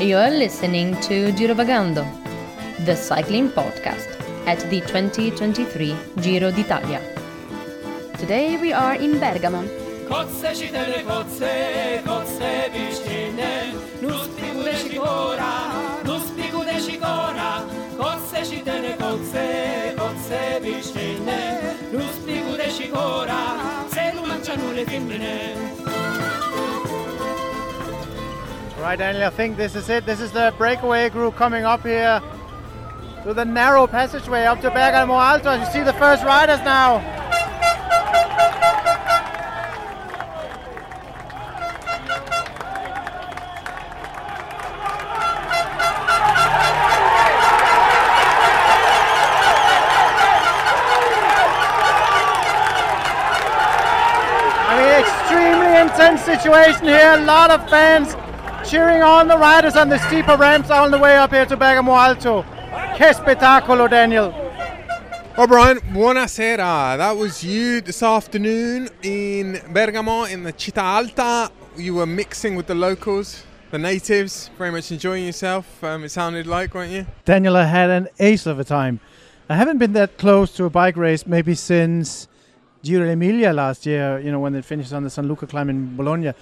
You're listening to Girovagando, the cycling podcast at the 2023 Giro d'Italia. Today we are in Bergamo. Right, Daniel, I think this is it. This is the breakaway group coming up here to the narrow passageway up to Bergamo Alto. You see the first riders now. I mean, extremely intense situation here. A lot of fans cheering on the riders on the steeper ramps on the way up here to Bergamo Alto. Que spettacolo, Daniel. Well, Brian, buonasera. That was you this afternoon in Bergamo in the Città Alta. You were mixing with the locals, the natives, very much enjoying yourself. Um, it sounded like, weren't you? Daniel, I had an ace of a time. I haven't been that close to a bike race maybe since Giro Emilia last year, you know, when it finished on the San Luca climb in Bologna.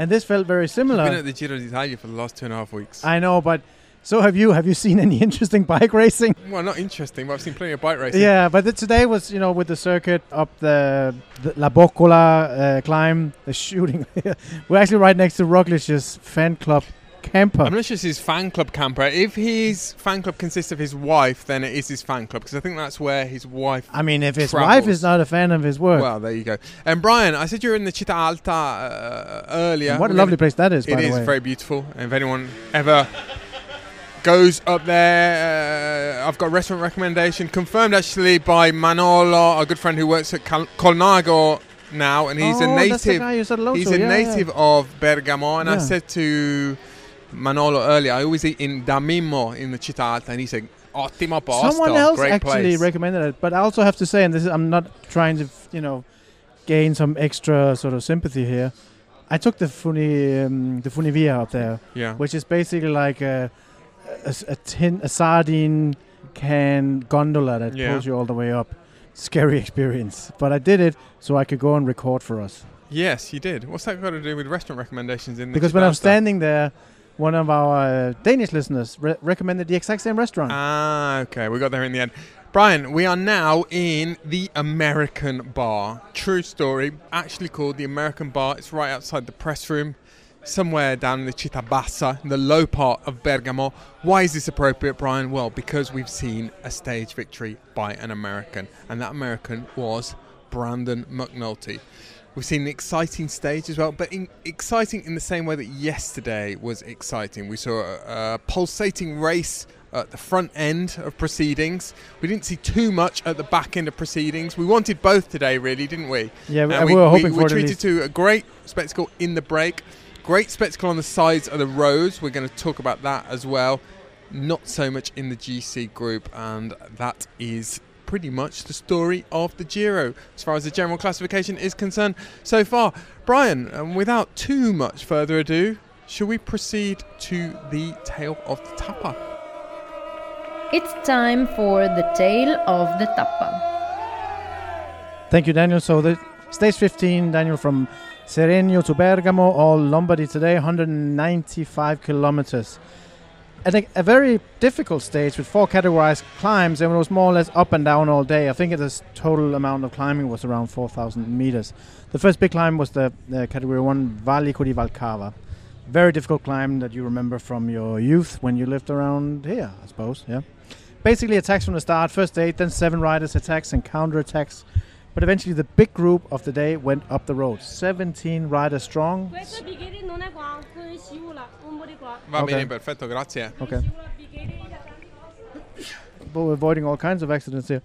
And this felt very similar. I've been at the Giro d'Italia for the last two and a half weeks. I know, but so have you. Have you seen any interesting bike racing? well, not interesting, but I've seen plenty of bike racing. Yeah, but the, today was, you know, with the circuit up the, the La Boccola uh, climb, the shooting. We're actually right next to Roglic's fan club camper. I'm not sure it's his fan club camper. If his fan club consists of his wife, then it is his fan club because I think that's where his wife. I mean, if his Travels. wife is not a fan of his work, Well, there you go. And Brian, I said you were in the Città Alta uh, earlier. what a lovely place that is, by It is very beautiful. And if anyone ever goes up there, uh, I've got a restaurant recommendation confirmed actually by Manolo, a good friend who works at Cal- Colnago now, and he's oh, a native. guy you said hello He's to. a yeah, native of Bergamo, and I said to Manolo earlier, I always eat in Da Mimmo in the Città Alta, and he said, "Ottimo posto, Someone else great actually place." recommended it, but I also have to say, and this is, I'm not trying to, you know, gain some extra sort of sympathy here. I took the Funi, um, the Funivia up there, yeah. which is basically like a, a, a tin, a sardine can gondola that Yeah. pulls you all the way up. Scary experience, but I did it so I could go and record for us. Yes, you did. What's that got to do with restaurant recommendations in the Because when I was standing there, one of our uh, Danish listeners re- recommended the exact same restaurant. Ah, okay. We got there in the end. Brian, we are now in the American Bar. True story. Actually called the American Bar. It's right outside the press room, somewhere down in the Città Bassa, in the low part of Bergamo. Why is this appropriate, Brian? Well, because we've seen a stage victory by an American, and that American was Brandon McNulty. We've seen an exciting stage as well, but in, exciting in the same way that yesterday was exciting. We saw a, a pulsating race at the front end of proceedings. We didn't see too much at the back end of proceedings. We wanted both today, really, didn't we? yeah, And and we, were hoping we for it at treated to a great spectacle in the break, great spectacle on the sides of the roads. We're going to talk about that as well. Not so much in the GC group, and that is pretty much the story of the Giro as far as the general classification is concerned so far. Brian, um, without too much further ado, shall we proceed to the tale of the Tappa? It's time for the tale of the Tappa. Thank you, Daniel. So the stage 15, Daniel, from Seregno to Bergamo, all Lombardy today, 195 kilometers. I think a very difficult stage with four categorized climbs, and it was more or less up and down all day. I think the total amount of climbing was around 4,000 meters. The first big climb was the, the category one Valico di Valcava. Very difficult climb that you remember from your youth when you lived around here, I suppose. Yeah. Basically, attacks from the start. First eight, then seven riders attacks and counter attacks. But eventually, the big group of the day went up the road. 17 riders strong. Questo bicchiere non è qua, quello scivola, un po' di qua. Va Okay. bene, perfetto, grazie. Okay. Scivola il bicchiere da But we're avoiding all kinds of accidents here.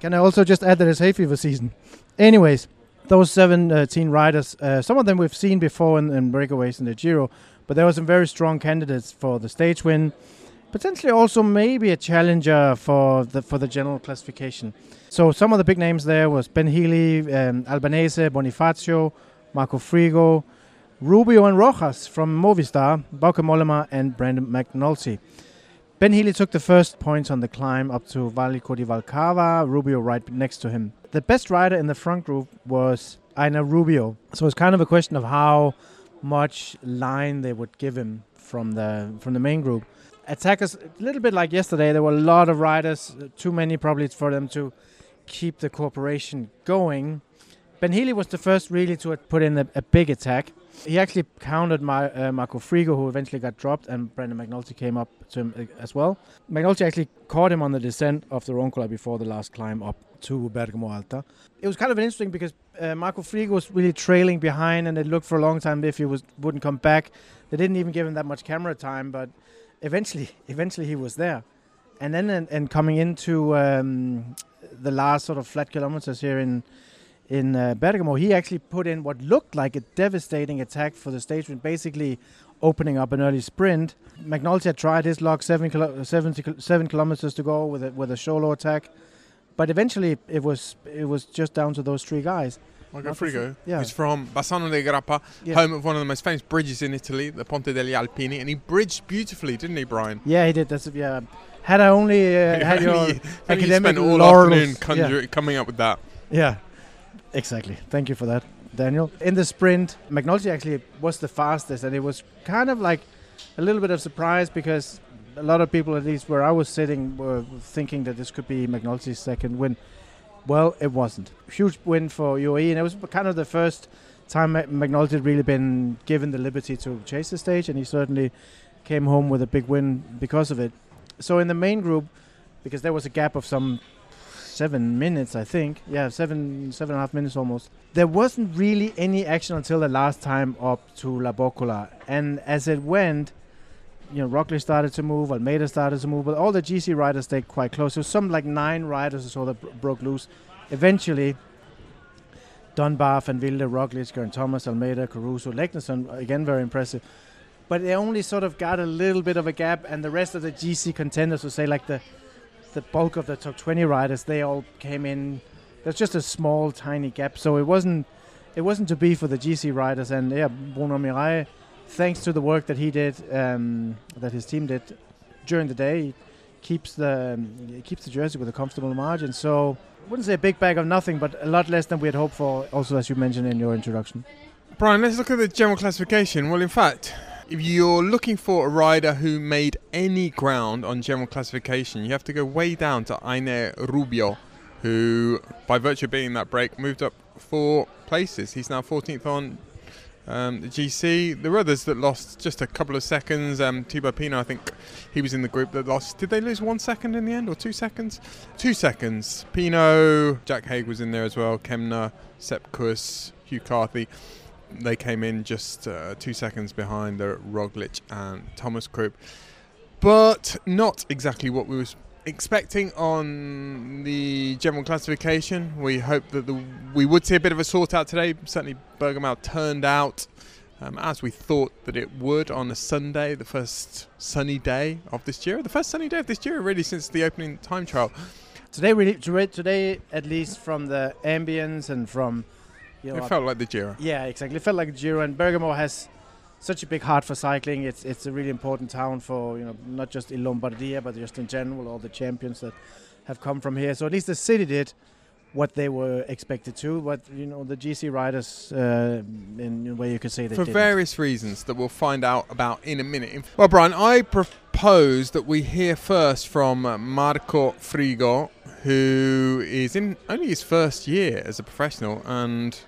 Can I also just add that it's hay fever season? Anyways, those 17 riders, uh, some of them we've seen before in, in breakaways in the Giro, but there were some very strong candidates for the stage win. Potentially also maybe a challenger for the for the general classification. So some of the big names there was Ben Healy, um, Albanese, Bonifacio, Marco Frigo, Rubio and Rojas from Movistar, Bauke Mollema and Brandon McNulty. Ben Healy took the first points on the climb up to Valico di Valcava, Rubio right next to him. The best rider in the front group was Einer Rubio. So it's kind of a question of how much line they would give him from the from the main group. Attackers, a little bit like yesterday, there were a lot of riders, too many probably for them to keep the cooperation going. Ben Healy was the first really to put in a, a big attack. He actually countered my, uh, Marco Frigo, who eventually got dropped, and Brandon McNulty came up to him uh, as well. McNulty actually caught him on the descent of the Roncola before the last climb up to Bergamo Alta. It was kind of interesting because uh, Marco Frigo was really trailing behind, and it looked for a long time if he was wouldn't come back. They didn't even give him that much camera time, but eventually, eventually he was there. And then, and, and coming into um, the last sort of flat kilometers here in in uh, Bergamo, he actually put in what looked like a devastating attack for the stage win, basically opening up an early sprint. McNulty had tried his luck, seven, kilo- 70 kil- seven kilometers to go with a, with a solo attack, but eventually it was it was just down to those three guys. Marco Frigo, yeah. who's from Bassano del Grappa, Yeah. home of one of the most famous bridges in Italy, the Ponte degli Alpini, and he bridged beautifully, didn't he, Brian? Yeah, he did. That's yeah. Had I only uh, had your Only- academic spent all laurels, afternoon yeah. coming up with that. Yeah, exactly. Thank you for that, Daniel. In the sprint, McNulty actually was the fastest, and it was kind of like a little bit of surprise because a lot of people, at least where I was sitting, were thinking that this could be McNulty's second win. Well, it wasn't. Huge win for UAE, and it was kind of the first time McNulty had really been given the liberty to chase the stage, and he certainly came home with a big win because of it. So in the main group, because there was a gap of some seven minutes, I think. Yeah, seven, seven and a half minutes almost. There wasn't really any action until the last time up to La Boccola. And as it went, you know, Roglic started to move, Almeida started to move, but all the GC riders stayed quite close. So some like nine riders or so that bro- broke loose. Eventually, Dunbar, Van Wilde, Roglic, Geraint Thomas, Almeida, Caruso, Leknessund, again very impressive. But they only sort of got a little bit of a gap, and the rest of the GC contenders, so say like the the bulk of the top 20 riders, they all came in. There's just a small, tiny gap, so it wasn't it wasn't to be for the GC riders. And yeah, Bruno Armirail, thanks to the work that he did, um, that his team did during the day, keeps the he keeps the jersey with a comfortable margin. So I wouldn't say a big bag of nothing, but a lot less than we had hoped for. Also, as you mentioned in your introduction. Brian, let's look at the general classification. Well, in fact, if you're looking for a rider who made any ground on general classification, you have to go way down to Einer Rubio, who, by virtue of being that break, moved up four places. He's now 14th on um, the GC. There were others that lost just a couple of seconds. Um, Pinot, I think he was in the group that lost. Did they lose one second in the end or two seconds? Two seconds. Pinot, Jack Haig was in there as well. Kämna, Sepp Kuss, Hugh Carthy they came in just uh, two seconds behind the Roglic and Thomas group, but not exactly what we were expecting on the general classification. We hoped that the, we would see a bit of a sort out today. Certainly, Bergamo turned out um, as we thought that it would on a Sunday, the first sunny day of this year, the first sunny day of this year, really since the opening time trial. Today, really, today at least from the ambience and from you know, It felt like the Giro. Yeah, exactly. It felt like Giro, and Bergamo has such a big heart for cycling. It's it's a really important town for you know not just in Lombardia, but just in general, all the champions that have come from here. So at least the city did what they were expected to. But you know the GC riders, uh, in a way you could say they for didn't. various reasons that we'll find out about in a minute. Well, Brian, I propose that we hear first from uh, Marco Frigo, who is in only his first year as a professional, and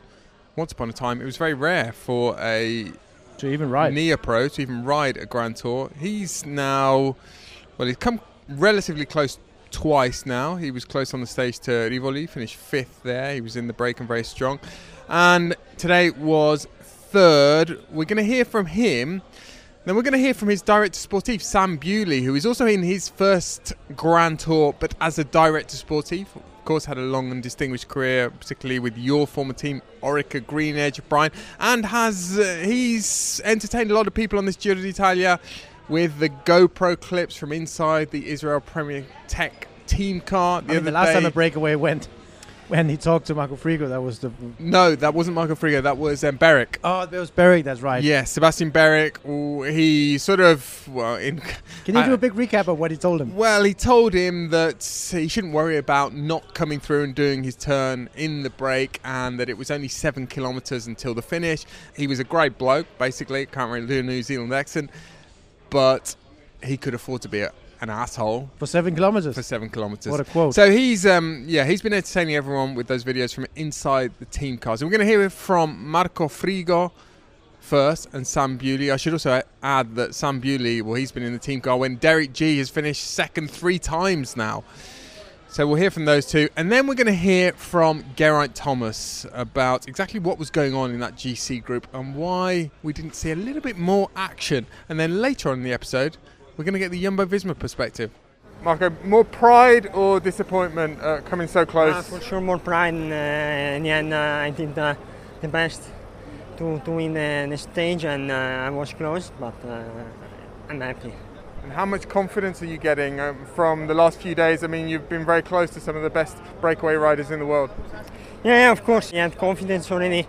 once upon a time it was very rare for a to even ride. Neo Pro to even ride a Grand Tour. He's now, well, he's come relatively close twice now. He was close on the stage to Rivoli, finished fifth there. He was in the break and very strong. And today was third. We're going to hear from him. Then we're going to hear from his director sportif, Sam Bewley, who is also in his first Grand Tour, but as a director sportif. Course, had a long and distinguished career, particularly with your former team, Orica Green Edge, Brian, and has uh, he's entertained a lot of people on this Giro d'Italia with the GoPro clips from inside the Israel Premier Tech team car. The I mean, other the last day. time a breakaway went, when he talked to Michael Frigo. That was the No, that wasn't Michael Frigo. That was um, Beric. oh, that was Berwick. That's right. Yeah, Sebastian Berwick. He sort of well, in Can you do a big recap of what he told him? Well, he told him that he shouldn't worry about not coming through and doing his turn in the break, and that it was only seven kilometres until the finish. He was a great bloke, basically. Can't really do a New Zealand accent, but he could afford to be a, an asshole For seven kilometers. for seven kilometres. What a quote. So he's um yeah he's been entertaining everyone with those videos from inside the team cars. And we're going to hear it from Marco Frigo first and Sam Bewley. I should also add that Sam Bewley, well, he's been in the team car when Derek Gee has finished second three times now. So we'll hear from those two, and then we're going to hear from Geraint Thomas about exactly what was going on in that GC group and why we didn't see a little bit more action. And then later on in the episode, we're going to get the Jumbo Visma perspective. Marco, more pride or disappointment uh, coming so close? Uh, for sure, more pride. Uh, in the end, uh, I did uh, the best to, to win the, the stage, and uh, I was close, but uh, I'm happy. And how much confidence are you getting um, from the last few days? I mean, you've been very close to some of the best breakaway riders in the world. Yeah, yeah, of course. I had confidence already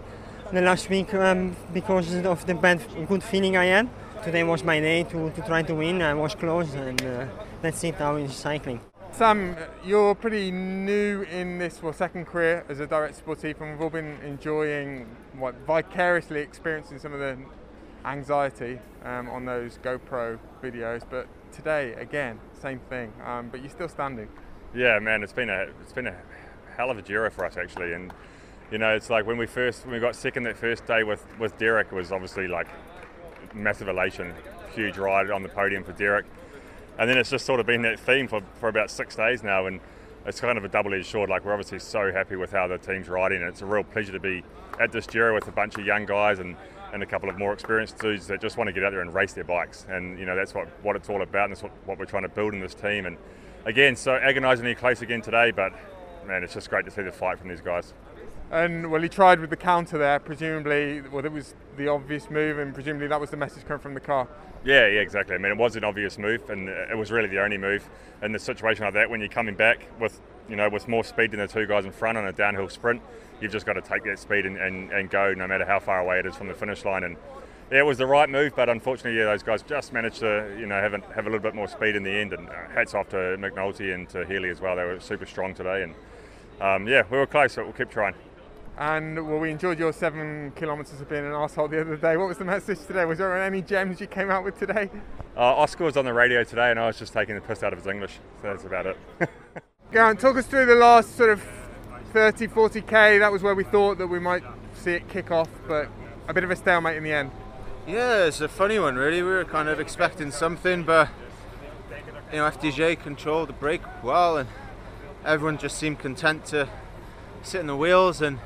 the last week um, because of the bad, good feeling I had. Today was my day to, to try to win. I was close, and uh, that's it. How is cycling. Sam, you're pretty new in this well, second career as a direct sportif, and we've all been enjoying what vicariously experiencing some of the anxiety um, on those GoPro videos. But today, again, same thing. Um, but you're still standing. Yeah, man, it's been a it's been a hell of a Giro for us actually, and you know, it's like when we first when we got second that first day with with Derek it was obviously like massive elation, huge ride on the podium for Derek, and then it's just sort of been that theme for, for about six days now, and it's kind of a double-edged sword. Like we're obviously so happy with how the team's riding, and it's a real pleasure to be at this Giro with a bunch of young guys and. And a couple of more experienced dudes that just want to get out there and race their bikes, and you know that's what, what it's all about, and that's what, what we're trying to build in this team. And again, so agonisingly close again today, but man, it's just great to see the fight from these guys. And well, he tried with the counter there, presumably. Well, that was the obvious move, and presumably that was the message coming from the car. Yeah, yeah, exactly. I mean, it was an obvious move, and it was really the only move in the situation like that. When you're coming back with, you know, with more speed than the two guys in front on a downhill sprint, you've just got to take that speed and, and, and go, no matter how far away it is from the finish line. And yeah, it was the right move, but unfortunately, yeah, those guys just managed to, you know, have a, have a little bit more speed in the end. And uh, hats off to McNulty and to Healy as well. They were super strong today, and um, yeah, we were close, but we'll keep trying. And well, we enjoyed your seven kilometres of being an asshole the other day. What was the message today? Was there any gems you came out with today? Uh, Oscar was on the radio today, and I was just taking the piss out of his English. So that's about it. Geraint, talk us through the last sort of 30, 40k. That was where we thought that we might see it kick off, but a bit of a stalemate in the end. Yeah, it's a funny one, really. We were kind of expecting something, but you know, FDJ controlled the break well, and everyone just seemed content to sit in the wheels. And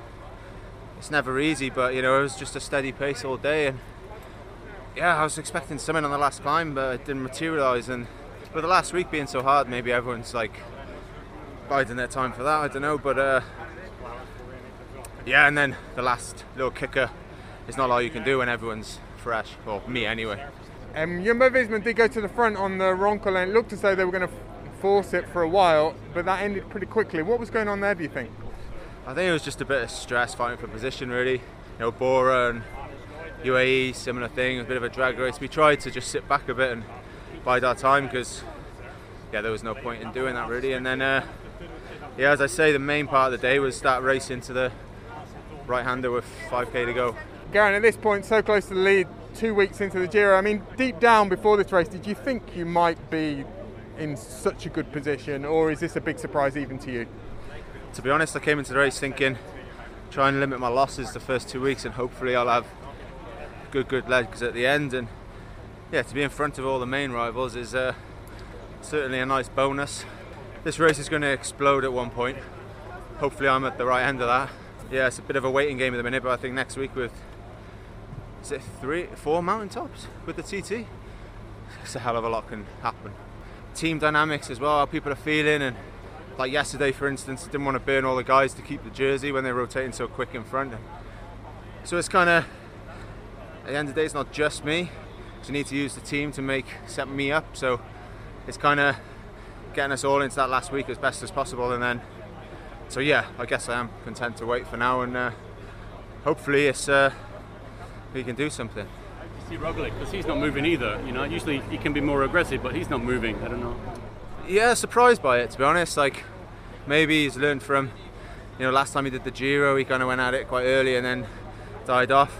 it's never easy, but you know, it was just a steady pace all day. And yeah, I was expecting something on the last climb, but it didn't materialise. And with the last week being so hard, maybe everyone's like biding their time for that. I don't know, but uh, yeah, and then the last little kicker is not all you can do when everyone's fresh, or me anyway. Um, Jumbo Visma did go to the front on the Roncola. It looked as though they were going to force it for a while, but that ended pretty quickly. What was going on there, do you think? I think it was just a bit of stress fighting for position, really. You know, Bora and UAE, similar thing, a bit of a drag race. We tried to just sit back a bit and bide our time because, yeah, there was no point in doing that really. And then, uh, yeah, as I say, the main part of the day was that race into the right-hander with 5k to go. Garen, at this point, so close to the lead, two weeks into the Giro. I mean, deep down before this race, did you think you might be in such a good position, or is this a big surprise even to you? To be honest, I came into the race thinking, try and limit my losses the first two weeks, and hopefully I'll have good, good legs at the end. And yeah, to be in front of all the main rivals is uh, certainly a nice bonus. This race is going to explode at one point. Hopefully, I'm at the right end of that. Yeah, it's a bit of a waiting game at the minute, but I think next week with is it three, four mountaintops with the TT? It's a hell of a lot can happen. Team dynamics as well, how people are feeling, and like yesterday, for instance, didn't want to burn all the guys to keep the jersey when they're rotating so quick in front. So it's kind of at the end of the day, it's not just me. 'cause you need to use the team to make set me up. So it's kind of getting us all into that last week as best as possible, and then so yeah, I guess I am content to wait for now, and uh, hopefully it's uh, we can do something. To see Roglic because he's not moving either. You know, usually he can be more aggressive, but he's not moving. I don't know. Yeah, surprised by it to be honest. Like maybe he's learned from, you know, last time he did the Giro, he kind of went at it quite early and then died off,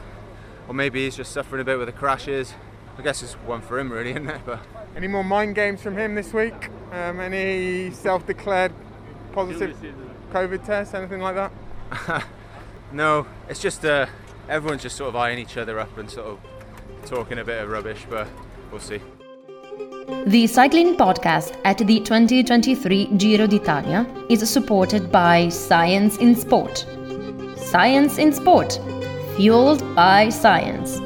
or maybe he's just suffering a bit with the crashes. I guess it's one for him, really, isn't it? But Any more mind games from him this week? Um, any self-declared positive COVID tests, anything like that? no, it's just uh, everyone's just sort of eyeing each other up and sort of talking a bit of rubbish, but we'll see. The Cycling Podcast at the 2023 Giro d'Italia is supported by Science in Sport. Science in Sport, fueled by science.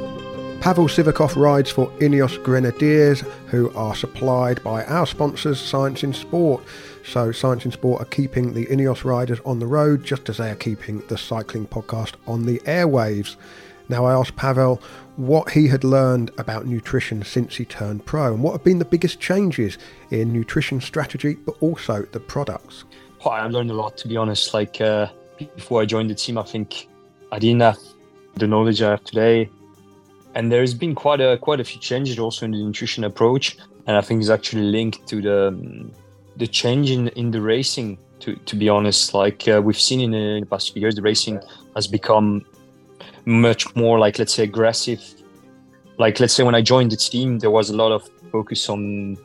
Pavel Sivakov rides for Ineos Grenadiers, who are supplied by our sponsors, Science in Sport. So, Science in Sport are keeping the Ineos riders on the road, just as they are keeping the cycling podcast on the airwaves. Now, I asked Pavel what he had learned about nutrition since he turned pro and what have been the biggest changes in nutrition strategy, but also the products. Oh, I learned a lot, to be honest. Like uh, before I joined the team, I think I didn't have the knowledge I have today, and there's been quite a quite a few changes also in the nutrition approach, and I think it's actually linked to the the change in in the racing. To to be honest, like uh, we've seen in the, in the past few years, the racing has become much more like let's say aggressive. Like let's say when I joined the team, there was a lot of focus on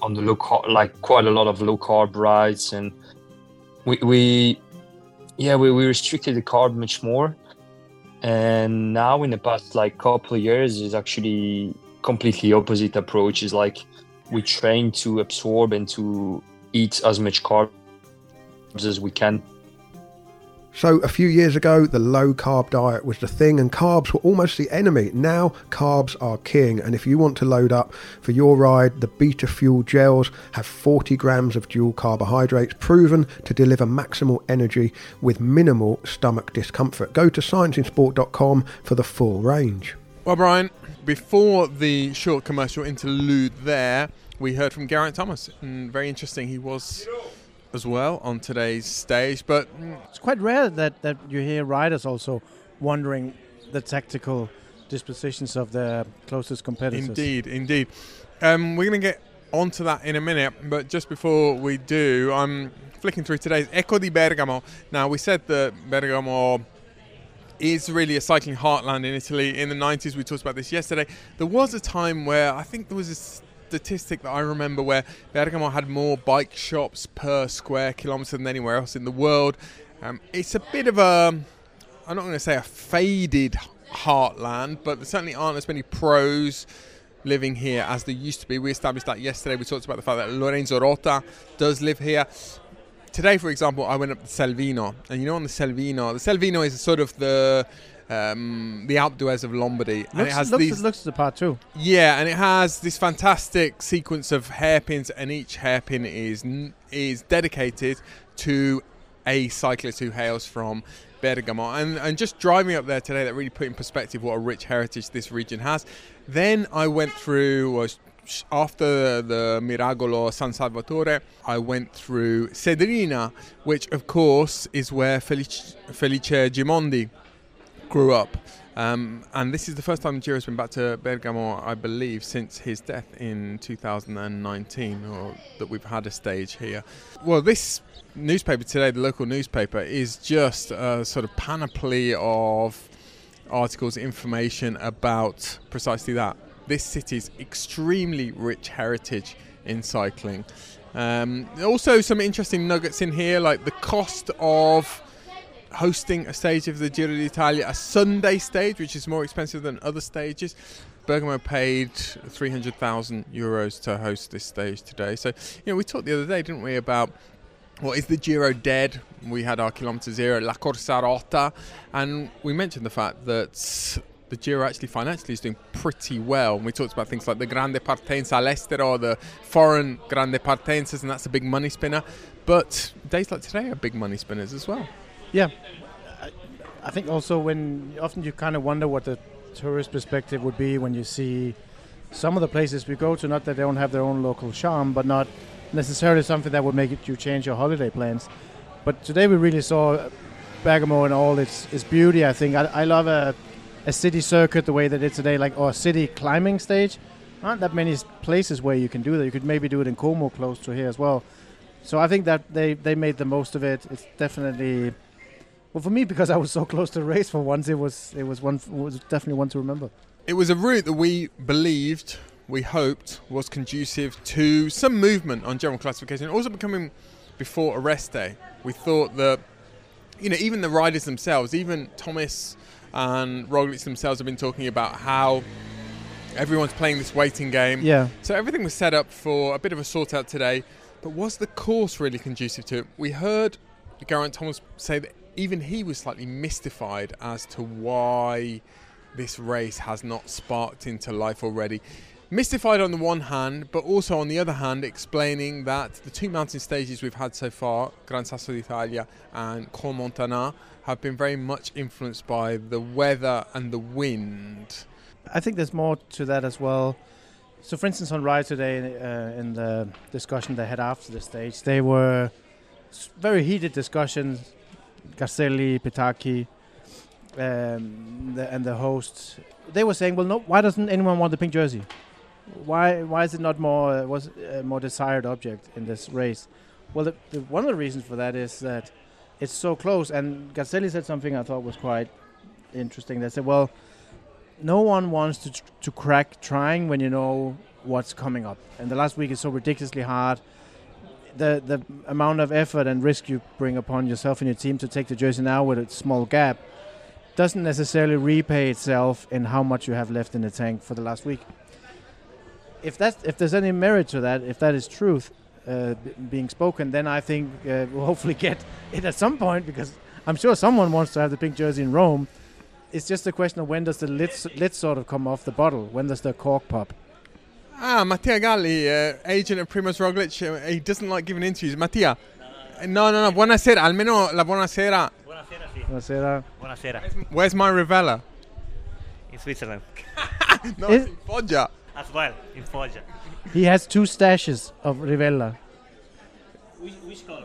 on the low like quite a lot of low carb rides, and we, we yeah we, we restricted the carb much more. And now in the past like couple of years is actually completely opposite approach. Is like we train to absorb and to eat as much carbs as we can. So, a few years ago, the low carb diet was the thing, and carbs were almost the enemy. Now, carbs are king, and if you want to load up for your ride, the Beta Fuel gels have 40 grams of dual carbohydrates proven to deliver maximal energy with minimal stomach discomfort. Go to scienceinsport.com for the full range. Well, Brian, before the short commercial interlude there, we heard from Geraint Thomas. And very interesting. He was as well on today's stage, but It's quite rare that, that you hear riders also wondering the tactical dispositions of their closest competitors. Indeed, indeed. Um, we're going to get onto that in a minute, but just before we do, I'm flicking through today's Eco di Bergamo. Now, we said that Bergamo is really a cycling heartland in Italy. In the 90s, we talked about this yesterday. There was a time where I think there was a statistic that I remember where Bergamo had more bike shops per square kilometre than anywhere else in the world. Um, it's a bit of a, I'm not going to say a faded heartland, but there certainly aren't as many pros living here as there used to be. We established that yesterday. We talked about the fact that Lorenzo Rota does live here. Today, for example, I went up to Selvino, and you know, on the Selvino, the Selvino is sort of the um, the Alpe d'Huez of Lombardy, and it has looks, these looks the part too. yeah, and it has this fantastic sequence of hairpins, and each hairpin is is dedicated to a cyclist who hails from Bergamo. And and just driving up there today, that really put in perspective what a rich heritage this region has. Then I went through. Was after the Miragolo San Salvatore, I went through Sedrina, which of course is where Felice, Felice Gimondi grew up. Um, and this is the first time Giro's been back to Bergamo, I believe, since his death in 2019, or that we've had a stage here. Well, this newspaper today, the local newspaper, is just a sort of panoply of articles, information about precisely that. This city's extremely rich heritage in cycling. Um, also, some interesting nuggets in here, like the cost of hosting a stage of the Giro d'Italia, a Sunday stage, which is more expensive than other stages. Bergamo paid 300,000 euros to host this stage today. So, you know, we talked the other day, didn't we, about what is the Giro dead? We had our kilometre zero, La Corsa Rota, and we mentioned the fact that the Giro actually financially is doing pretty well. And we talked about things like the Grande Partenza all'estero, the foreign Grande Partenzas, and that's a big money spinner. But days like today are big money spinners as well. Yeah, I, I think also when often you kind of wonder what the tourist perspective would be when you see some of the places we go to. Not that they don't have their own local charm, but not necessarily something that would make it you change your holiday plans. But today we really saw Bergamo in all its, its beauty. I think I, I love a, a city circuit the way that it's today, like or a city climbing stage. Aren't that many places where you can do that? You could maybe do it in Como, close to here as well. So I think that they, they made the most of it. It's definitely well for me because I was so close to the race for once. It was it was one it was definitely one to remember. It was a route that we believed, we hoped, was conducive to some movement on general classification. Also becoming before a rest day. We thought that, you know, even the riders themselves, even Thomas and Roglic themselves have been talking about how everyone's playing this waiting game. Yeah. So everything was set up for a bit of a sort out today. But was the course really conducive to it? We heard Geraint Thomas say that even he was slightly mystified as to why this race has not sparked into life already. Mystified on the one hand, but also on the other hand, explaining that the two mountain stages we've had so far, Gran Sasso d'Italia and Crans-Montana, have been very much influenced by the weather and the wind. I think there's more to that as well. So, for instance, on Ride today, uh, in the discussion they had after the stage, they were very heated discussions. Garzelli, Petacchi, um, the, and the hosts, they were saying, "Well, no, why doesn't anyone want the pink jersey? Why, why is it not more uh, was a more desired object in this race?" Well, the, the, one of the reasons for that is that it's so close. And Garzelli said something I thought was quite interesting. They said, "Well." no one wants to tr- to crack trying when you know what's coming up. And the last week is so ridiculously hard. The the amount of effort and risk you bring upon yourself and your team to take the jersey now with a small gap doesn't necessarily repay itself in how much you have left in the tank for the last week. If that if there's any merit to that, if that is truth uh, b- being spoken, then I think uh, we'll hopefully get it at some point because I'm sure someone wants to have the pink jersey in Rome it's just a question of when does the lid, lid sort of come off the bottle? When does the cork pop? Ah, Mattia Galli, uh, agent of Primoz Roglic, uh, he doesn't like giving interviews. Mattia, no, no, no, buonasera, almeno la buonasera. Buonasera, sì. Buonasera. Buonasera. Where's my Rivella? In Switzerland. no, Is- it's in Foggia. As well, in Foggia. He has two stashes of Rivella. Which, which color?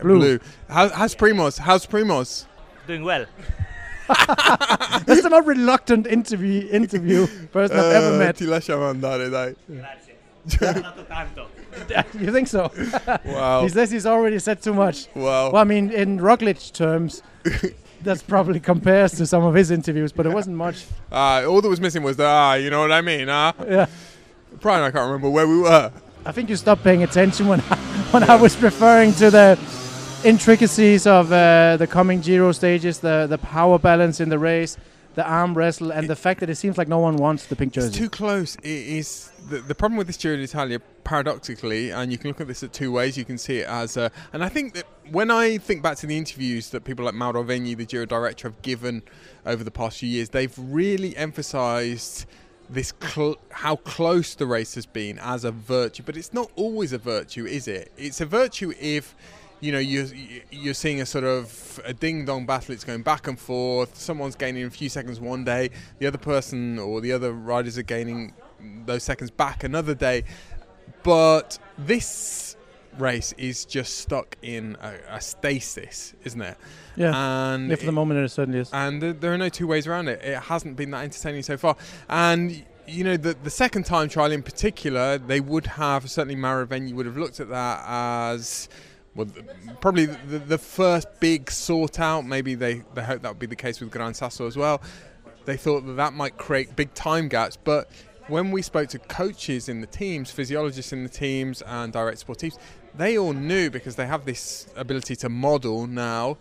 Blue. How, how's Primoz? How's Primoz? Doing well. That's the most reluctant interview interview person I've ever Eh, met. Ti lasciamo andare, dai. Grazie. You think so? Wow. he says he's already said too much. Wow. Well, I mean, in Roglic terms, that's probably compares to some of his interviews, but it wasn't much. Ah, all that was missing was the ah, you know what I mean, ah? Yeah. Brian, I can't remember where we were. I think you stopped paying attention when I, when I was referring to the intricacies of uh, the coming Giro stages, the the power balance in the race, the arm wrestle, and the fact that it seems like no one wants the pink jersey. It's too close. It is the, the problem with this Giro d'Italia, paradoxically, and you can look at this at two ways. You can see it as, a, and I think that when I think back to the interviews that people like Mauro Vegni, the Giro director, have given over the past few years, they've really emphasised this cl- how close the race has been as a virtue. But it's not always a virtue, is it? It's a virtue if you know you're you're seeing a sort of a ding dong battle it's going back and forth someone's gaining a few seconds one day the other person or the other riders are gaining those seconds back another day but this race is just stuck in a, a stasis isn't it Yeah. and Yeah, for the moment it certainly is. and th- there are no two ways around it. It hasn't been that entertaining so far. And you know, the the second time trial in particular, they would have certainly Mauro Vegni would have looked at that as well, th- probably the, the first big sort out. Maybe they they hope that would be the case with Gran Sasso as well. They thought that that might create big time gaps, but when we spoke to coaches in the teams, physiologists in the teams, and direct support teams, they all knew because they have this ability to model now.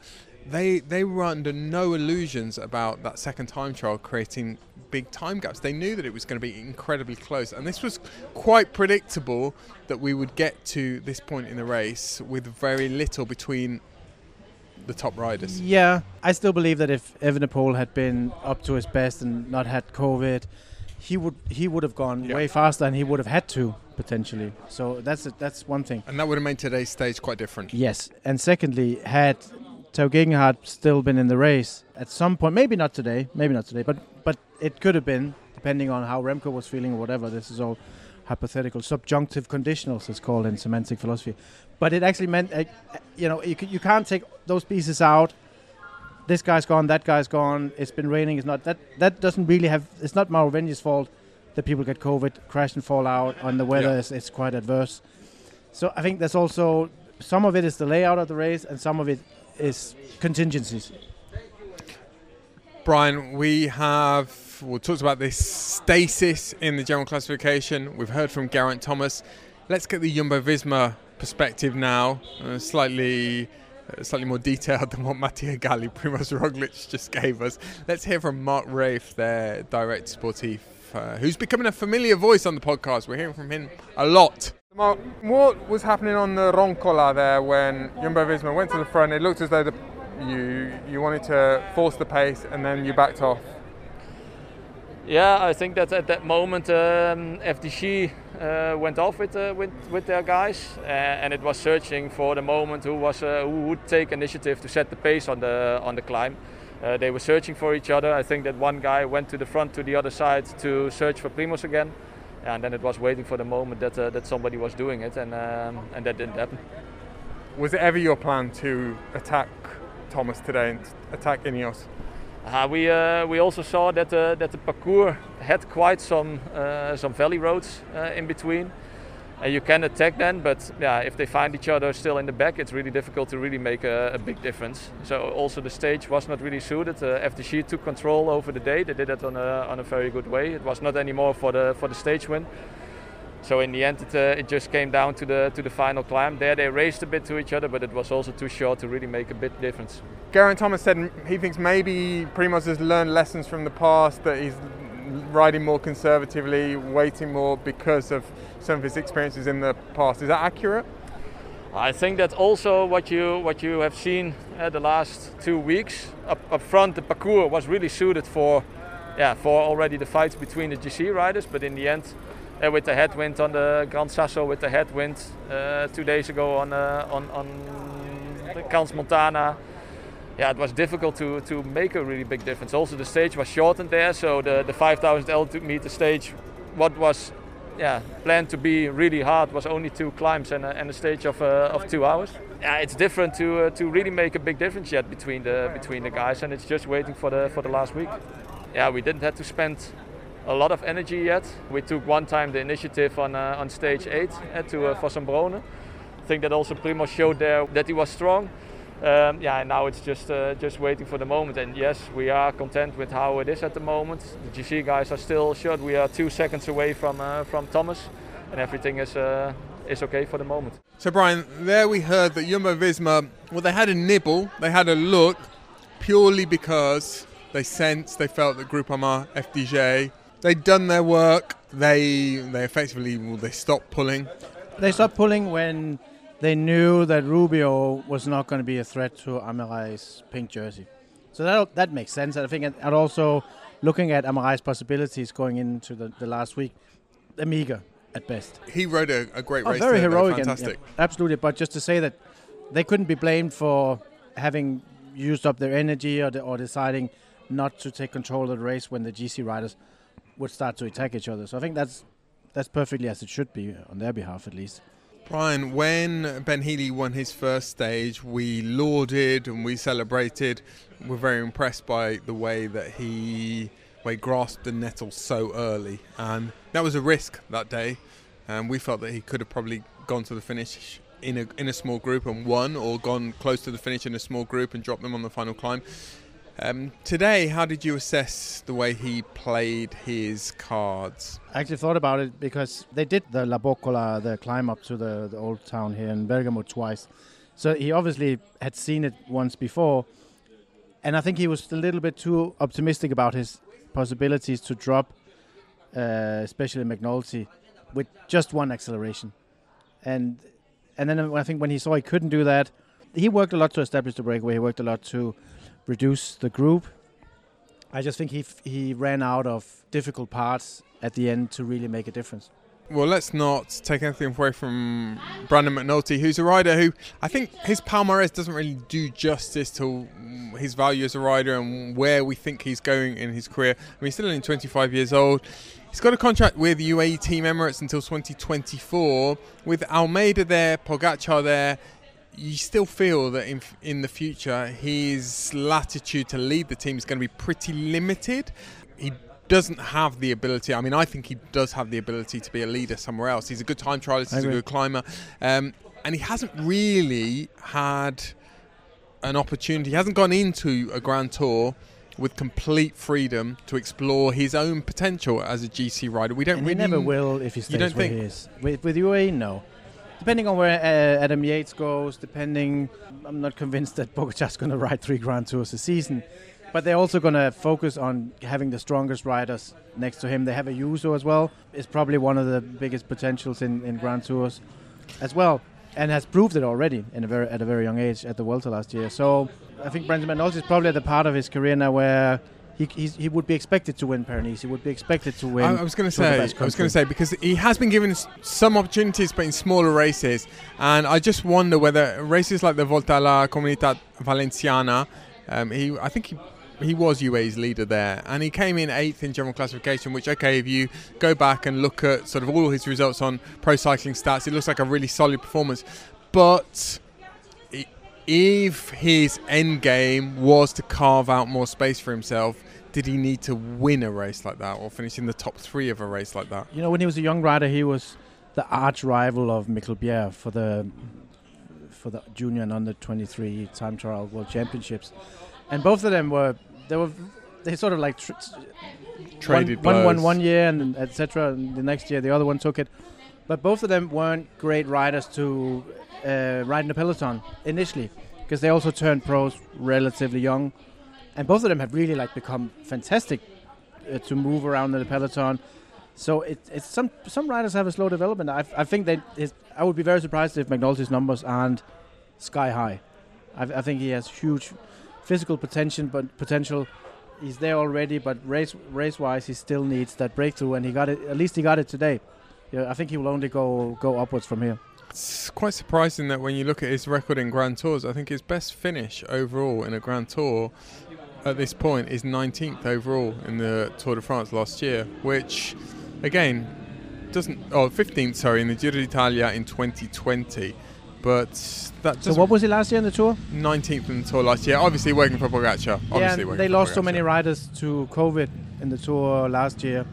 They they were under no illusions about that second time trial creating big time gaps. They knew that it was going to be incredibly close, and this was quite predictable that we would get to this point in the race with very little between the top riders. Yeah, I still believe that if Evenepoel had been up to his best and not had COVID, he would he would have gone Yeah. way faster, and he would have had to potentially. So that's a, that's one thing. And that would have made today's stage quite different. Yes, and secondly, had Tao Geoghegan Hart still been in the race at some point, maybe not today, maybe not today, but but it could have been depending on how Remco was feeling or whatever. This is all hypothetical subjunctive conditionals, it's called in semantic philosophy. But it actually meant, uh, you know, you, c- you can't take those pieces out. This guy's gone, that guy's gone. It's been raining. It's not that. That doesn't really have. It's not Mauro Vegni's fault that people get COVID, crash and fall out, and the weather Yeah. is, is quite adverse. So I think there's also some of it is the layout of the race, and some of it is contingencies. Brian, we have we talked about this stasis in the general classification. We've heard from Geraint Thomas. Let's get the Jumbo Visma perspective now, uh, slightly uh, slightly more detailed than what Mattia Galli, Primoz Roglic just gave us. Let's hear from Marc Reef, their direct sportif, uh, who's becoming a familiar voice on the podcast. We're hearing from him a lot. Mark, what was happening on the Roncola there when Jumbo Visma went to the front? It looked as though the, you you wanted to force the pace and then you backed off. Yeah, I think that at that moment um, uh, went off with, uh, with with their guys, uh, and it was searching for the moment who was uh, who would take initiative to set the pace on the on the climb. Uh, they were searching for each other. I think that one guy went to the front to the other side to search for Primoz again, and then it was waiting for the moment that uh, that somebody was doing it, and um, and that didn't happen. Was it ever your plan to attack Thomas today and attack Ineos? Uh, we uh, we also saw that uh, that the parcours had quite some some valley roads in between, and you can attack them. But yeah, if they find each other still in the back, it's really difficult to really make a, a big difference. So also the stage was not really suited. Uh, FDJ took control over the day. They did it on a on a very good way. It was not anymore for the for the stage win. So in the end, it, uh, it just came down to the to the final climb. There they raced a bit to each other, but it was also too short to really make a bit difference. Geraint Thomas said he thinks maybe Primoz has learned lessons from the past, that he's riding more conservatively, waiting more because of some of his experiences in the past. Is that accurate? I think that also what you what you have seen uh, the last two weeks up, up front, the parcours was really suited for, yeah, for already the fights between the GC riders. But in the end, uh, with the headwind on the Gran Sasso, with the headwind uh, two days ago on uh, on on the Crans-Montana, yeah, it was difficult to to make a really big difference. Also, the stage was shortened there, so the the 5,000 altitude meter stage, what was yeah, planned to be really hard was only two climbs and a, and a stage of, uh, of two hours. Yeah, it's different to uh, to really make a big difference yet between the between the guys, and it's just waiting for the for the last week. Yeah, we didn't have to spend a lot of energy yet. We took one time the initiative on uh, on stage eight uh, to uh, Fossombrone. I think that also Primo showed there that he was strong. Um, yeah, and now it's just uh, just waiting for the moment. And yes, we are content with how it is at the moment. The GC guys are still short. We are two seconds away from uh, from Thomas, and everything is uh, is okay for the moment. So, Brian, there we heard that Jumbo Visma, well, they had a nibble, they had a look, purely because they sensed, they felt that Groupama, FDJ, they'd done their work. They they effectively, well, they stopped pulling. They stopped pulling when they knew that Rubio was not going to be a threat to Armirail's pink jersey. So that that makes sense. I think, and and also looking at Armirail's possibilities going into the, the last week, they're meager at best. He rode a, a great Oh, race. very though, heroic, and- fantastic. yeah, absolutely. But just to say that they couldn't be blamed for having used up their energy or, the, or deciding not to take control of the race when the GC riders would start to attack each other. So I think that's that's perfectly as it should be on their behalf, at least. Brian, when Ben Healy won his first stage, we lauded and we celebrated. We're very impressed by the way that he, way grasped the nettle so early, and that was a risk that day. And we felt that he could have probably gone to the finish in a in a small group and won, or gone close to the finish in a small group and dropped them on the final climb. Um, today, how did you assess the way he played his cards? I actually thought about it because they did the La Boccola, the climb up to the, the old town here in Bergamo twice. So he obviously had seen it once before. And I think he was a little bit too optimistic about his possibilities to drop, uh, especially McNulty, with just one acceleration. And and then I think when he saw he couldn't do that, he worked a lot to establish the breakaway. He worked a lot to reduce the group. I just think he he ran out of difficult parts at the end to really make a difference. Well, let's not take anything away from Brandon McNulty, who's a rider who I think his palmarès doesn't really do justice to his value as a rider and where we think he's going in his career. I mean, he's still only 25 years old. He's got a contract with UAE Team Emirates until 2024. With Almeida there, Pogacar there, you still feel that in, in the future his latitude to lead the team is going to be pretty limited. He doesn't have the ability. I mean, I think he does have the ability to be a leader somewhere else. He's a good time trialist. He's a good climber, um, and he hasn't really had an opportunity. He hasn't gone into a Grand Tour with complete freedom to explore his own potential as a GC rider. We don't And really he never will if he You stays don't where think? he is. With, with UAE, no. Depending on where uh, Adam Yates goes, depending, I'm not convinced that Pogacar's going to ride three Grand Tours a season. But they're also going to focus on having the strongest riders next to him. They have Ayuso as well. Is probably one of the biggest potentials in, in Grand Tours as well, and has proved it already in a very at a very young age at the Vuelta last year. So I think Brandon McNulty is probably at the part of his career now where he, he's, he would be expected to win Paris. He would be expected to win. I, I was going to say, I was going to say because he has been given some opportunities, but in smaller races, and I just wonder whether races like the Volta a la Comunidad Valenciana, um, he, I think he. He was UAE's leader there, and he came in eighth in general classification. Which, okay, if you go back and look at sort of all his results on pro cycling stats, it looks like a really solid performance. But if his end game was to carve out more space for himself, did he need to win a race like that or finish in the top three of a race like that? You know, when he was a young rider, he was the arch rival of Mikkel Bjerg for the for the junior and under 23 time trial world championships, and both of them were they were they sort of like tr- Traded one, one won one year and etc. And the next year the other one took it, but both of them weren't great riders to uh, ride in the peloton initially because they also turned pros relatively young, and both of them have really like become fantastic uh, to move around in the peloton. So it, it's some some riders have a slow development. I, I think that I would be very surprised if McNulty's numbers aren't sky high. I, I think he has huge physical potential, but potential. He's there already, but race race wise, he still needs that breakthrough, and he got it. At least he got it today. Yeah, I think he will only go go upwards from here. It's quite surprising that when you look at his record in Grand Tours, I think his best finish overall in a Grand Tour at this point is 19th overall in the Tour de France last year, which again doesn't oh 15th sorry in the Giro d'Italia in 2020 but that So what was it last year in the tour? 19th in the tour last year obviously working for Pogacar yeah, obviously working they lost so many riders to COVID in the tour last year.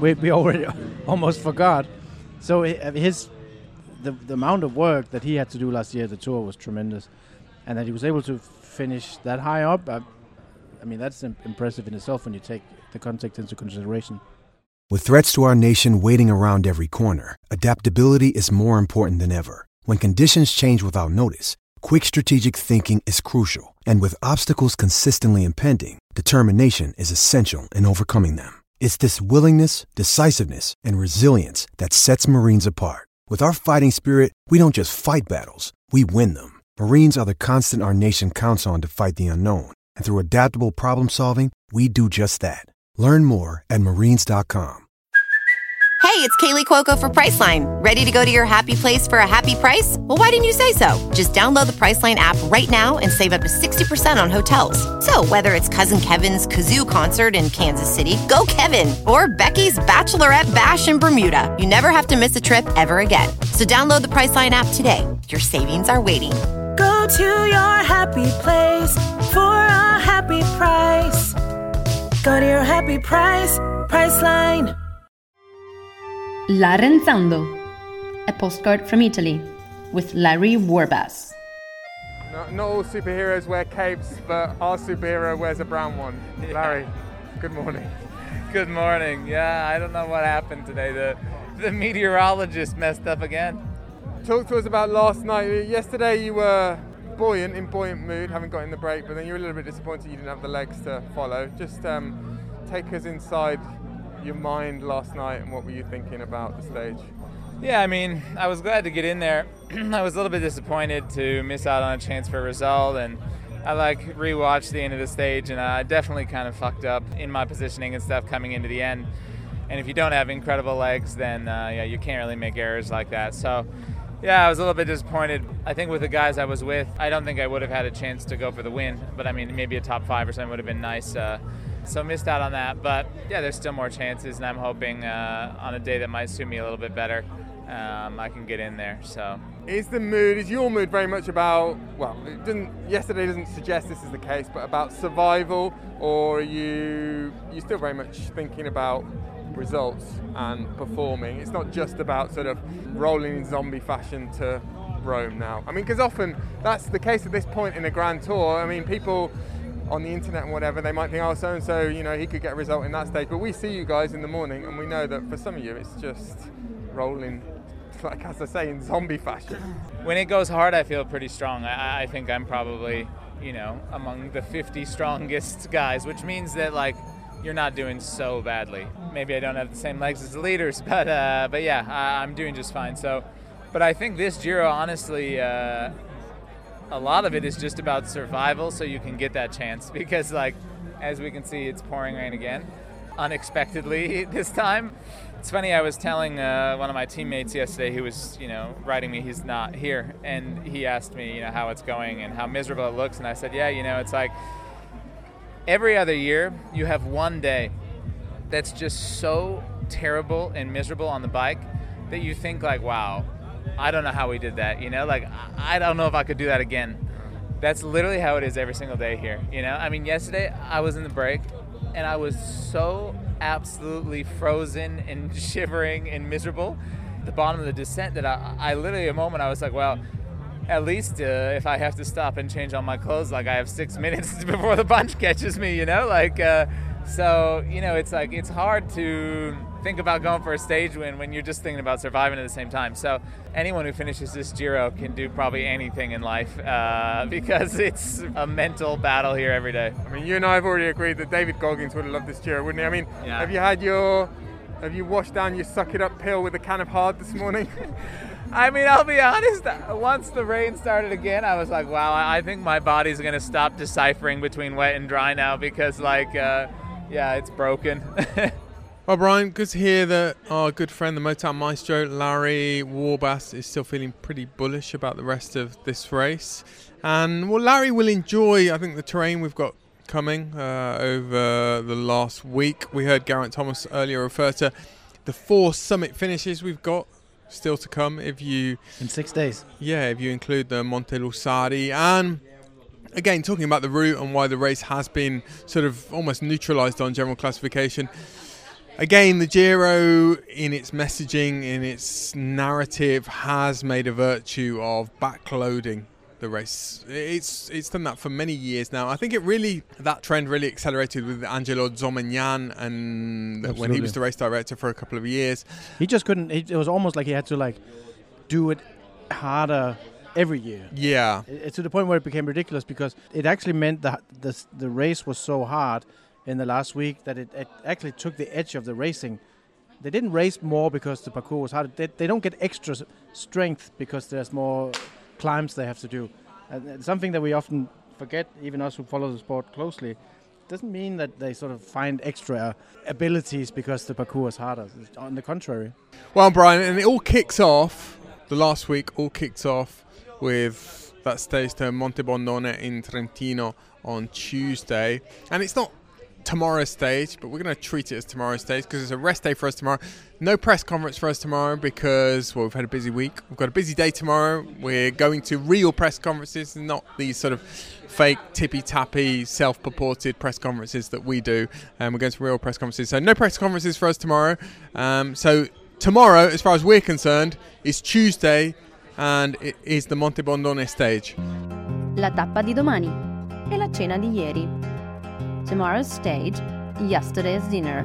We, we already almost forgot. So uh, his the, the amount of work that he had to do last year at the tour was tremendous, and that he was able to finish that high up. I, I mean, that's im- impressive in itself when you take the context into consideration. With threats to our nation waiting around every corner, adaptability is more important than ever. When conditions change without notice, quick strategic thinking is crucial. And with obstacles consistently impending, determination is essential in overcoming them. It's this willingness, decisiveness, and resilience that sets Marines apart. With our fighting spirit, we don't just fight battles, we win them. Marines are the constant our nation counts on to fight the unknown. And through adaptable problem solving, we do just that. Learn more at marines.com. Hey, it's Kaley Cuoco for Priceline. Ready to go to your happy place for a happy price? Well, why didn't you say so? Just download the Priceline app right now and save up to 60% on hotels. So, whether it's Cousin Kevin's Kazoo concert in Kansas City, go Kevin, or Becky's Bachelorette Bash in Bermuda, you never have to miss a trip ever again. So, download the Priceline app today. Your savings are waiting. Go to your happy place for a happy price. Go to your happy price, Priceline. La Renzando, a postcard from Italy, with Larry Warbasse. not, not all superheroes wear capes but our superhero wears a brown one Larry good morning Good morning. Yeah, I don't know what happened today. The the meteorologist messed up again. Talk to us about last night. Yesterday you were buoyant, in buoyant mood, having got in the break, but then you were a little bit disappointed you didn't have the legs to follow. Just um, take us inside your mind last night and what were you thinking about the stage? Yeah, I mean, I was glad to get in there. I was a little bit disappointed to miss out on a chance for a result, and I like rewatched the end of the stage, and I definitely kind of fucked up in my positioning and stuff coming into the end. And if you don't have incredible legs, then uh, yeah, you can't really make errors like that. So yeah, I was a little bit disappointed. I think with the guys I was with, I don't think I would have had a chance to go for the win. But I mean, maybe a top five or something would have been nice. Uh, so missed out on that. But yeah, there's still more chances, and I'm hoping uh, on a day that might suit me a little bit better, um, I can get in there. So Is the mood, is your mood very much about, well, it didn't, yesterday doesn't suggest this is the case, but about survival, or are you, you still very much thinking about results and performing? It's not just about sort of rolling in zombie fashion to Rome now. I mean, because often that's the case at this point in a Grand Tour. I mean, people on the internet and whatever, they might think, oh, so and so, you know, he could get a result in that stage. But we see you guys in the morning, and we know that for some of you, it's just rolling, like as I say, in zombie fashion. when it goes hard, I feel pretty strong. I, I think I'm probably, you know, among the 50 strongest guys, which means that like you're not doing so badly. Maybe I don't have the same legs as the leaders, but uh, but yeah, I, I'm doing just fine. So, but I think this Giro, honestly. Uh, a lot of it is just about survival so you can get that chance because like as we can see it's pouring rain again unexpectedly this time it's funny i was telling uh, one of my teammates yesterday who was you know writing me he's not here and he asked me you know how it's going and how miserable it looks and i said yeah you know it's like every other year you have one day that's just so terrible and miserable on the bike that you think like wow I don't know how we did that, you know? Like, I don't know if I could do that again. That's literally how it is every single day here, you know? I mean, yesterday I was in the break and I was so absolutely frozen and shivering and miserable the bottom of the descent that I, I literally, a moment, I was like, well, at least uh, if I have to stop and change all my clothes, like I have six minutes before the bunch catches me, you know? Like, uh, so, you know, it's like, it's hard to think about going for a stage win when you're just thinking about surviving at the same time. So anyone who finishes this Giro can do probably anything in life uh, because it's a mental battle here every day. I mean, you and I have already agreed that David Goggins would have loved this Giro, wouldn't he? I mean, Yeah. have you had your, have you washed down your suck it up pill with a can of hard this morning? I mean, I'll be honest. Once the rain started again, I was like, "Wow, I think my body's gonna stop deciphering between wet and dry now because, like, uh, yeah, it's broken." Well, Brian, good to hear that our good friend, the Motown Maestro, Larry Warbasse, is still feeling pretty bullish about the rest of this race. And, well, Larry will enjoy, I think, the terrain we've got coming uh, over the last week. We heard Geraint Thomas earlier refer to the four summit finishes we've got still to come if you in six days. Yeah if you include the Monte Lussari. And again talking about the route and why the race has been sort of almost neutralized on general classification Again, the Giro, in its messaging, in its narrative, has made a virtue of backloading the race. It's it's done that for many years now. I think it really that trend really accelerated with Angelo Zomegnan and when he was the race director for a couple of years. He just couldn't. It, it was almost like he had to like do it harder every year. Yeah. It- It's to the point where it became ridiculous because it actually meant that the the race was so hard in the last week that it, it actually took the edge of the racing. They didn't race more because the parcours was hard. They, they don't get extra strength because there's more climbs they have to do. And something that we often forget, even us who follow the sport closely. Doesn't mean that they sort of find extra abilities because the parcours is harder. On the contrary. Well, Brian, and it all kicks off. The last week all kicks off with that stage to Monte Bondone in Trentino on Tuesday, and it's not tomorrow's stage, but we're going to treat it as tomorrow's stage because it's a rest day for us tomorrow. No press conference for us tomorrow because well, we've had a busy week. We've got a busy day tomorrow. We're going to real press conferences, not these sort of fake tippy tappy, self purported press conferences that we do. And we're going to real press conferences. So no press conferences for us tomorrow. Um, so tomorrow, as far as we're concerned, is Tuesday, and it is the Monte Bondone stage. La tappa di domani e la cena di ieri. Tomorrow's stage, yesterday's dinner.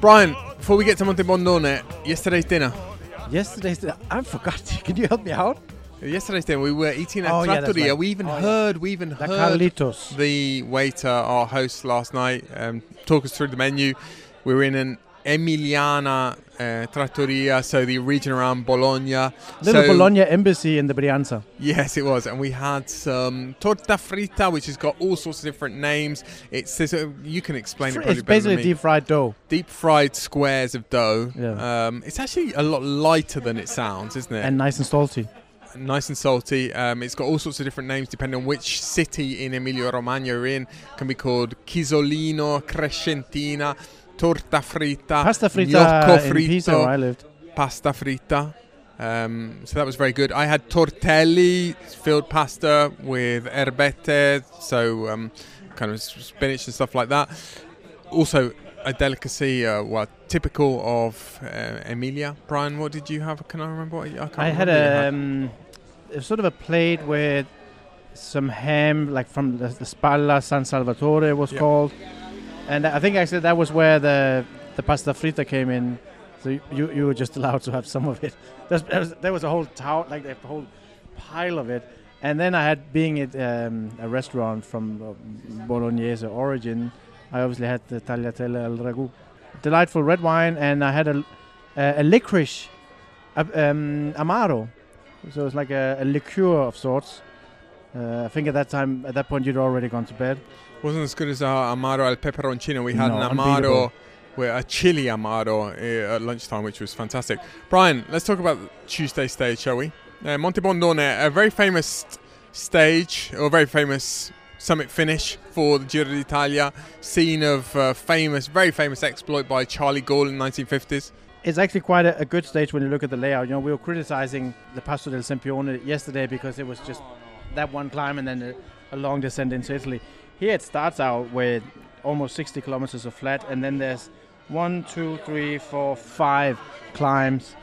Brian, before we get to Monte Bondone, yesterday's dinner. Yesterday's dinner. I forgot. Can you help me out? Yesterday's dinner, we were eating at Oh, yeah, Trattoria. right. We even Oh, yeah. heard, we even La heard Carlitos. the waiter, our host last night, um, talk us through the menu. We were in an Emiliana uh, Trattoria, so the region around Bologna. Little So- Bologna embassy in the Brianza. Yes, it was, and we had some torta fritta, which has got all sorts of different names. It's there's a- you can explain it Fr- probably it's basically deep fried dough. Deep fried squares of dough. Yeah. Um, it's actually a lot lighter than it sounds, isn't it? And nice and salty. nice and salty. Um, it's got all sorts of different names depending on which city in Emilia Romagna you're in. can be called Chisolino, Crescentina, torta fritta, Pasta frita gnocco fritto, Pisa where I lived. pasta frita. Um, so that was very good. I had tortelli, filled pasta with erbette, so um, kind of spinach and stuff like that. Also, a delicacy, uh, well, typical of uh, Emilia. Brian, what did you have? Can I remember what you, I had a, um, sort of a plate with some ham, like from the, the Spalla San Salvatore it was Yeah. called, and I think actually that was where the the pasta frita came in. So you, you, were just allowed to have some of it. There, was, there was a whole tower, like a whole pile of it. And then I had, being at um, a restaurant from uh, Bolognese origin, I obviously had the tagliatelle al ragu. Delightful red wine, and I had a, a, a licorice uh, um, amaro. So it's like a, a liqueur of sorts. Uh, I think at that time, at that point, you'd already gone to bed. Wasn't as good as our amaro al peperoncino. We had No, an amaro, with a chili amaro uh, at lunchtime, which was fantastic. Brian, let's talk about Tuesday stage, shall we? Uh, Monte Bondone, a very famous stage, or very famous summit finish for the Giro d'Italia, scene of uh, famous, very famous exploit by Charly Gaul in the 1950s. It's actually quite a, a good stage when you look at the layout. You know, we were criticizing the Passo del Sempione yesterday because it was just that one climb and then a, a long descent into Italy. Here it starts out with almost 60 kilometers of flat, and then there's one, two, three, four, five climbs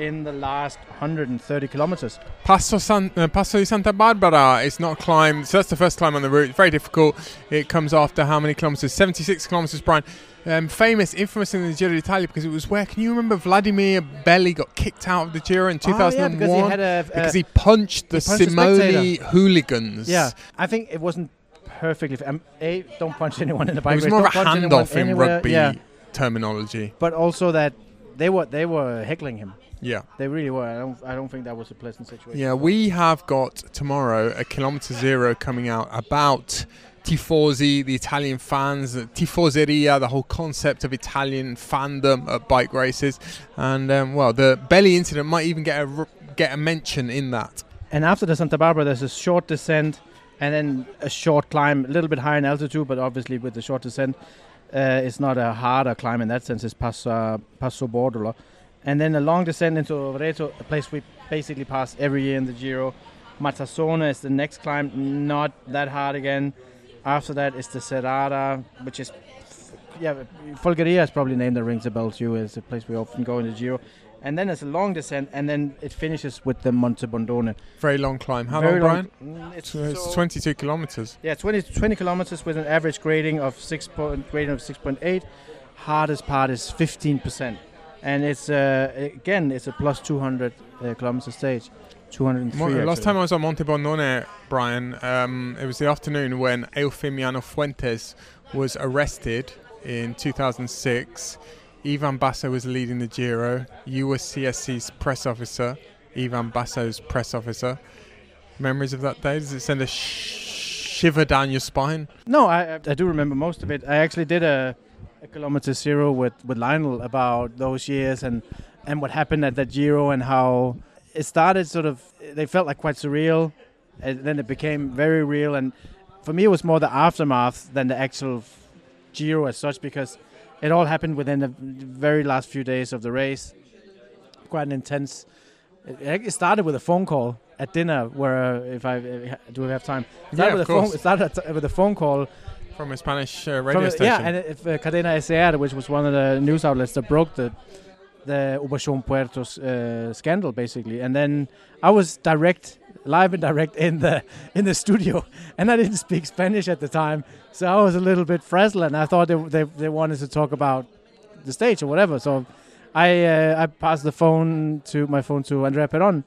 in the last 130 kilometers. Passo, San, uh, Passo di Santa Barbara is not a climb, so that's the first climb on the route. It's very difficult. It comes after how many kilometres? 76 kilometres, Brian. Um, famous, infamous in the Giro d'Italia because it was where, can you remember Vladimir Belli got kicked out of the Giro in Oh, yeah, 2001? because he a- because he punched the he Simone hooligans. Yeah, I think it wasn't perfectly. F- um, a, don't punch anyone in the bike It was race. more of don't a punch anyone handoff in anywhere. rugby Yeah. terminology. but also that they were they were heckling him. Yeah. they really were. I don't I don't think that was a pleasant situation. Yeah, we have got tomorrow a kilometre zero coming out about tifosi, the Italian fans, the tifoseria, the whole concept of Italian fandom at bike races, and um, well, the Belli incident might even get a r- get a mention in that. And after the Santa Barbara, there's a short descent and then a short climb, a little bit higher in altitude, but obviously with the short descent, uh, it's not a harder climb in that sense. It's Passo, Passo Bordala. And then a long descent into Rovereto, a place we basically pass every year in the Giro. Matassone is the next climb, not that hard again. After that is the Serrada, which is, yeah, Folgaria is probably named that rings a bell to you. It's a place we often go in the Giro. And then there's a long descent, and then it finishes with the Monte Bondone. Very long climb. How Very long, long- Brian? Mm, it's So it's so- 22 kilometres. Yeah, 20, 20 kilometers with an average grading of six point grading of six point eight. Hardest part is fifteen percent, and it's uh, again it's a plus two hundred uh, kilometer stage, two hundred and Mo- last time I was on Monte Bondone, Brian, um, it was the afternoon when Eufemiano Fuentes was arrested in 2006. Ivan Basso was leading the Giro. You were CSC's press officer, Ivan Basso's press officer. Memories of that day? Does it send a sh- shiver down your spine? No, I I do remember most of it. I actually did a, a kilometer zero with, with Lionel about those years and, and what happened at that Giro and how it started sort of, they felt like quite surreal and then it became very real. And for me, it was more the aftermath than the actual Giro as such because it all happened within the very last few days of the race. Quite an intense. It, it started with a phone call at dinner where, uh, if I uh, do we have time? It started Yeah, with of a phone, course. it started with a phone call From a Spanish uh, radio a- station. Yeah, and if uh, Cadena SER, which was one of the news outlets that broke the the Operation Puertos uh, scandal, basically, and then I was direct, live and direct in the in the studio, and I didn't speak Spanish at the time, so I was a little bit frazzled, and I thought they they, they wanted to talk about the stage or whatever, so I uh, I passed the phone to my phone to Andrea Peron,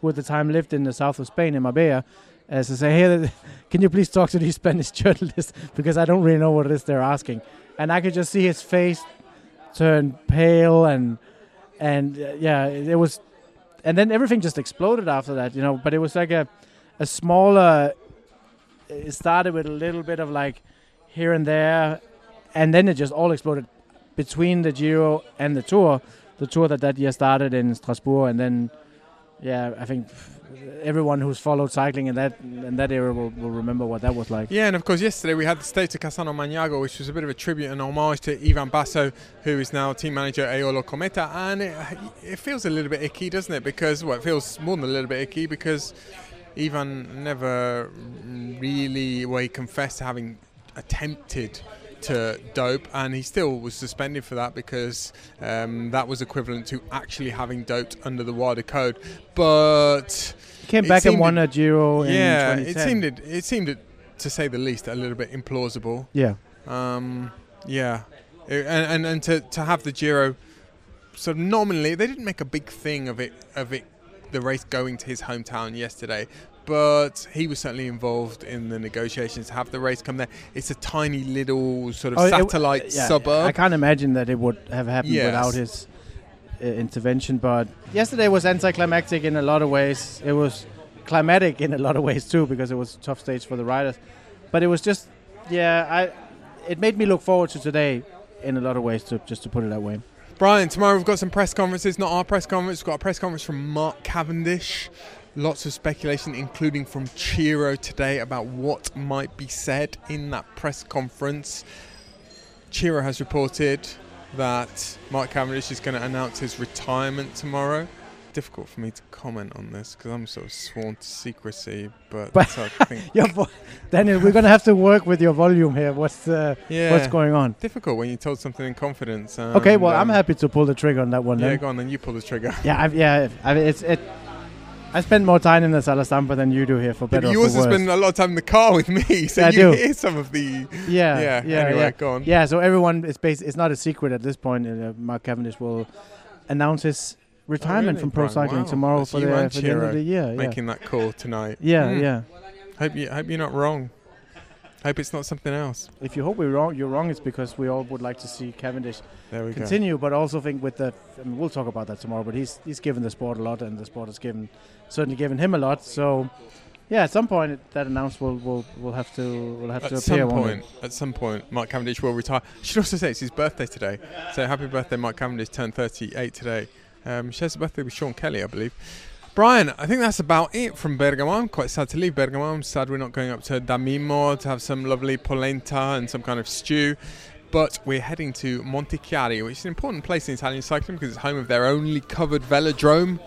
who at the time lived in the south of Spain in Marbella, as to say, hey, can you please talk to these Spanish journalists because I don't really know what it is they're asking, and I could just see his face turn pale and and uh, yeah, it was, and then everything just exploded after that, you know. But it was like a a smaller. It started with a little bit of like here and there, and then it just all exploded between the Giro and the Tour. The Tour that that year started in Strasbourg, and then yeah, I think everyone who's followed cycling in that in that era will, will remember what that was like. Yeah, and of course, yesterday we had the State of Cassano Magnago, which was a bit of a tribute and homage to Ivan Basso, who is now team manager at Eolo-Kometa. And it, it feels a little bit icky, doesn't it? Because, well, it feels more than a little bit icky because Ivan never really, well, he confessed to having attempted to dope, and he still was suspended for that because um, that was equivalent to actually having doped under the wider code. But He came back and won a Giro in yeah, it seemed it, it seemed to say the least a little bit implausible. Yeah. Um, yeah, It- and and, and to, to have the Giro sort of nominally they didn't make a big thing of it of it the race going to his hometown yesterday. But he was certainly involved in the negotiations to have the race come there. It's a tiny little sort of Oh, it- satellite yeah, suburb. I can't imagine that it would have happened Yes. without his uh, intervention. But yesterday was anticlimactic in a lot of ways. It was climatic in a lot of ways too because it was a tough stage for the riders. But it was just, yeah, I. It made me look forward to today in a lot of ways, to just to put it that way. Brian, tomorrow we've got some press conferences, not our press conference. We've got a press conference from Mark Cavendish. Lots of speculation, including from Chiro today, about what might be said in that press conference. Chiro has reported that Mark Cavendish is going to announce his retirement tomorrow. Difficult for me to comment on this because I'm sort of sworn to secrecy, but, But I think your vo- Daniel, we're gonna have to work with your volume here. What's uh, yeah, what's going on? Difficult when you told something in confidence. okay, well, I'm um, happy to pull the trigger on that one. Yeah, then. go on, then you pull the trigger. Yeah, I've, yeah. I mean, it's it. I spend more time in the Sala Stampa than you do here, for Yeah, better but you also spend a lot of time in the car with me, so Yeah, you hear some of the. Yeah, yeah. yeah. anyway, yeah. go on. Yeah, so everyone is based. It's not a secret at this point. Uh, Mark Cavendish will announce his retirement Oh, really, from pro cycling Wow. tomorrow That's for the, for the end of the year. Yeah. making that call tonight. Yeah, Hmm. yeah. Hope you hope you're not wrong. Hope it's not something else. If you hope we're wrong, you're wrong. It's because we all would like to see Cavendish There we go. continue, but also think with the. I mean, we'll talk about that tomorrow. But he's he's given the sport a lot, and the sport has given certainly given him a lot. So, yeah, at some point it- that announcement will will will have to will have At to some appear. won't point, at some point, Mark Cavendish will retire. I should also say it's his birthday today. So happy birthday, Mark Cavendish! Turned 38 today. Um, shares a birthday with Sean Kelly, I believe. Brian, I think that's about it from Bergamo. I'm quite sad to leave Bergamo. I'm sad we're not going up to Da Mimmo to have some lovely polenta and some kind of stew. But we're heading to Montichiari, which is an important place in Italian cycling because it's home of their only covered velodrome.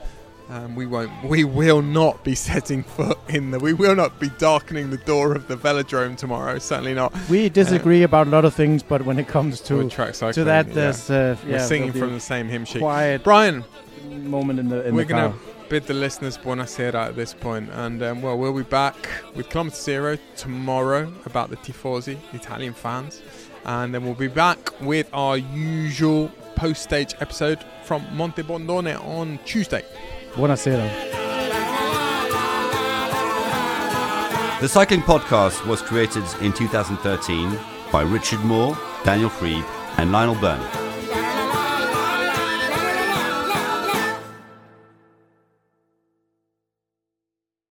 Um, we won't. We will not be setting foot in the. We will not be darkening the door of the velodrome tomorrow. Certainly not. We disagree about a lot of things, but when it comes to track to that, yeah. there's uh, We're singing from the same hymn sheet. Quiet, Brian, moment in the in we're the going car. To bid the listeners buonasera at this point, and um, well, we'll be back with Kilometer Zero tomorrow about the tifosi, the Italian fans, and then we'll be back with our usual post-stage episode from Monte Bondone on Tuesday. Buonasera. The Cycling Podcast was created in 2013 by Richard Moore, Daniel Friebe, and Lionel Birnie.